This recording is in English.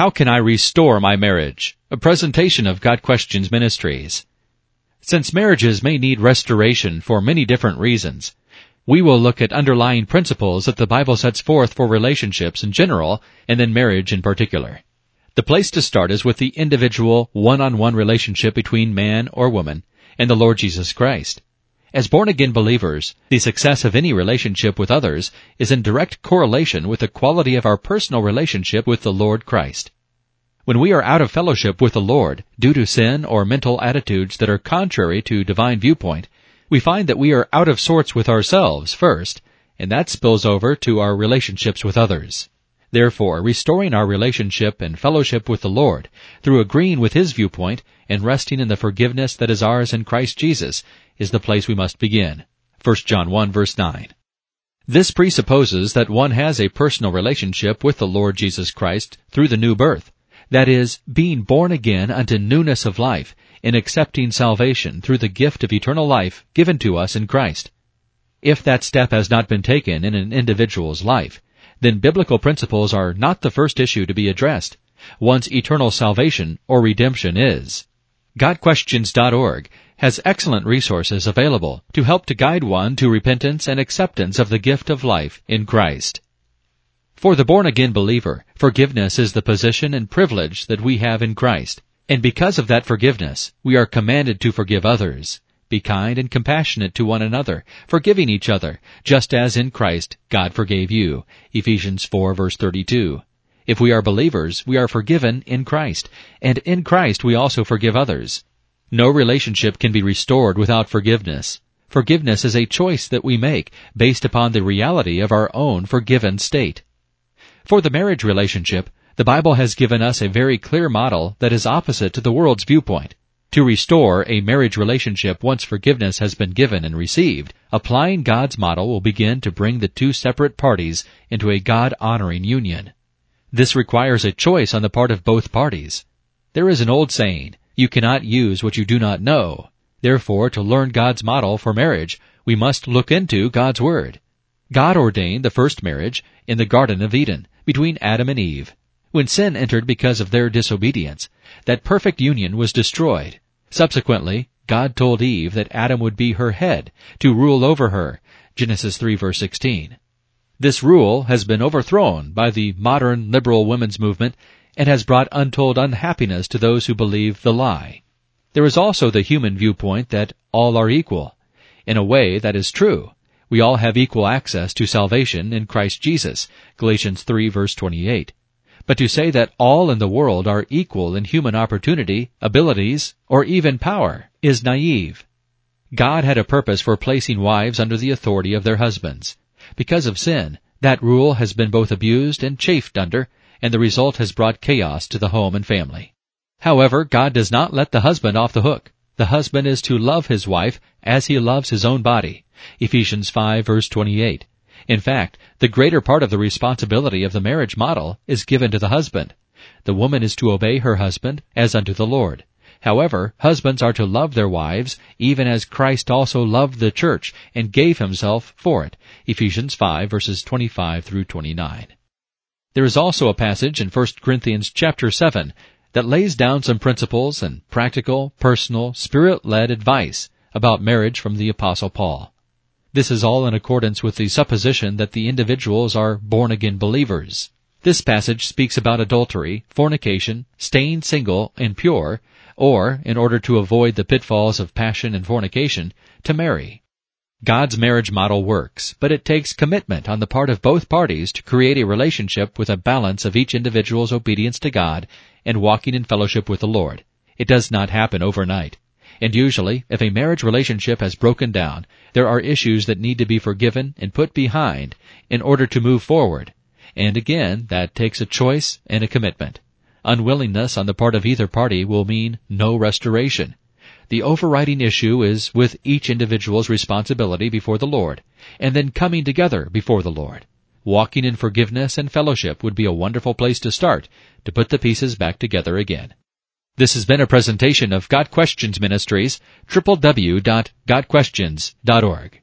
How can I restore my marriage? A presentation of Got Questions Ministries. Since marriages may need restoration for many different reasons, we will look at underlying principles that the Bible sets forth for relationships in general and then marriage in particular. The place to start is with the individual one-on-one relationship between man or woman and the Lord Jesus Christ. As born again believers, the success of any relationship with others is in direct correlation with the quality of our personal relationship with the Lord Christ. When we are out of fellowship with the Lord due to sin or mental attitudes that are contrary to divine viewpoint, we find that we are out of sorts with ourselves first, and that spills over to our relationships with others. Therefore, restoring our relationship and fellowship with the Lord through agreeing with His viewpoint and resting in the forgiveness that is ours in Christ Jesus is the place we must begin. 1 John 1 verse 9. This presupposes that one has a personal relationship with the Lord Jesus Christ through the new birth. That is, being born again unto newness of life in accepting salvation through the gift of eternal life given to us in Christ. If that step has not been taken in an individual's life, then biblical principles are not the first issue to be addressed. One's eternal salvation or redemption is. GotQuestions.org has excellent resources available to help to guide one to repentance and acceptance of the gift of life in Christ. For the born again believer, forgiveness is the position and privilege that we have in Christ. And because of that forgiveness, we are commanded to forgive others. Be kind and compassionate to one another, forgiving each other, just as in Christ God forgave you. Ephesians 4 verse 32. If we are believers, we are forgiven in Christ, and in Christ we also forgive others. No relationship can be restored without forgiveness. Forgiveness is a choice that we make based upon the reality of our own forgiven state. For the marriage relationship, the Bible has given us a very clear model that is opposite to the world's viewpoint. To restore a marriage relationship once forgiveness has been given and received, applying God's model will begin to bring the two separate parties into a God-honoring union. This requires a choice on the part of both parties. There is an old saying, you cannot use what you do not know. Therefore, to learn God's model for marriage, we must look into God's Word. God ordained the first marriage in the Garden of Eden between Adam and Eve. When sin entered because of their disobedience, that perfect union was destroyed. Subsequently, God told Eve that Adam would be her head, to rule over her. Genesis 3 verse 16. This rule has been overthrown by the modern liberal women's movement and has brought untold unhappiness to those who believe the lie. There is also the human viewpoint that all are equal. In a way, that is true. We all have equal access to salvation in Christ Jesus. Galatians 3 verse 28. But to say that all in the world are equal in human opportunity, abilities, or even power is naive. God had a purpose for placing wives under the authority of their husbands. Because of sin, that rule has been both abused and chafed under, and the result has brought chaos to the home and family. However, God does not let the husband off the hook. The husband is to love his wife as he loves his own body. Ephesians 5 verse 28. In fact, the greater part of the responsibility of the marriage model is given to the husband. The woman is to obey her husband as unto the Lord. However, husbands are to love their wives, even as Christ also loved the church and gave himself for it. Ephesians 5 verses 25 through 29. There is also a passage in 1 Corinthians chapter 7 that lays down some principles and practical, personal, spirit-led advice about marriage from the apostle Paul. This is all in accordance with the supposition that the individuals are born again believers. This passage speaks about adultery, fornication, staying single and pure, or, in order to avoid the pitfalls of passion and fornication, to marry. God's marriage model works, but it takes commitment on the part of both parties to create a relationship with a balance of each individual's obedience to God and walking in fellowship with the Lord. It does not happen overnight. And usually, if a marriage relationship has broken down, there are issues that need to be forgiven and put behind in order to move forward. And again, that takes a choice and a commitment. Unwillingness on the part of either party will mean no restoration. The overriding issue is with each individual's responsibility before the Lord, and then coming together before the Lord. Walking in forgiveness and fellowship would be a wonderful place to start to put the pieces back together again. This has been a presentation of Got Questions Ministries, www.gotquestions.org.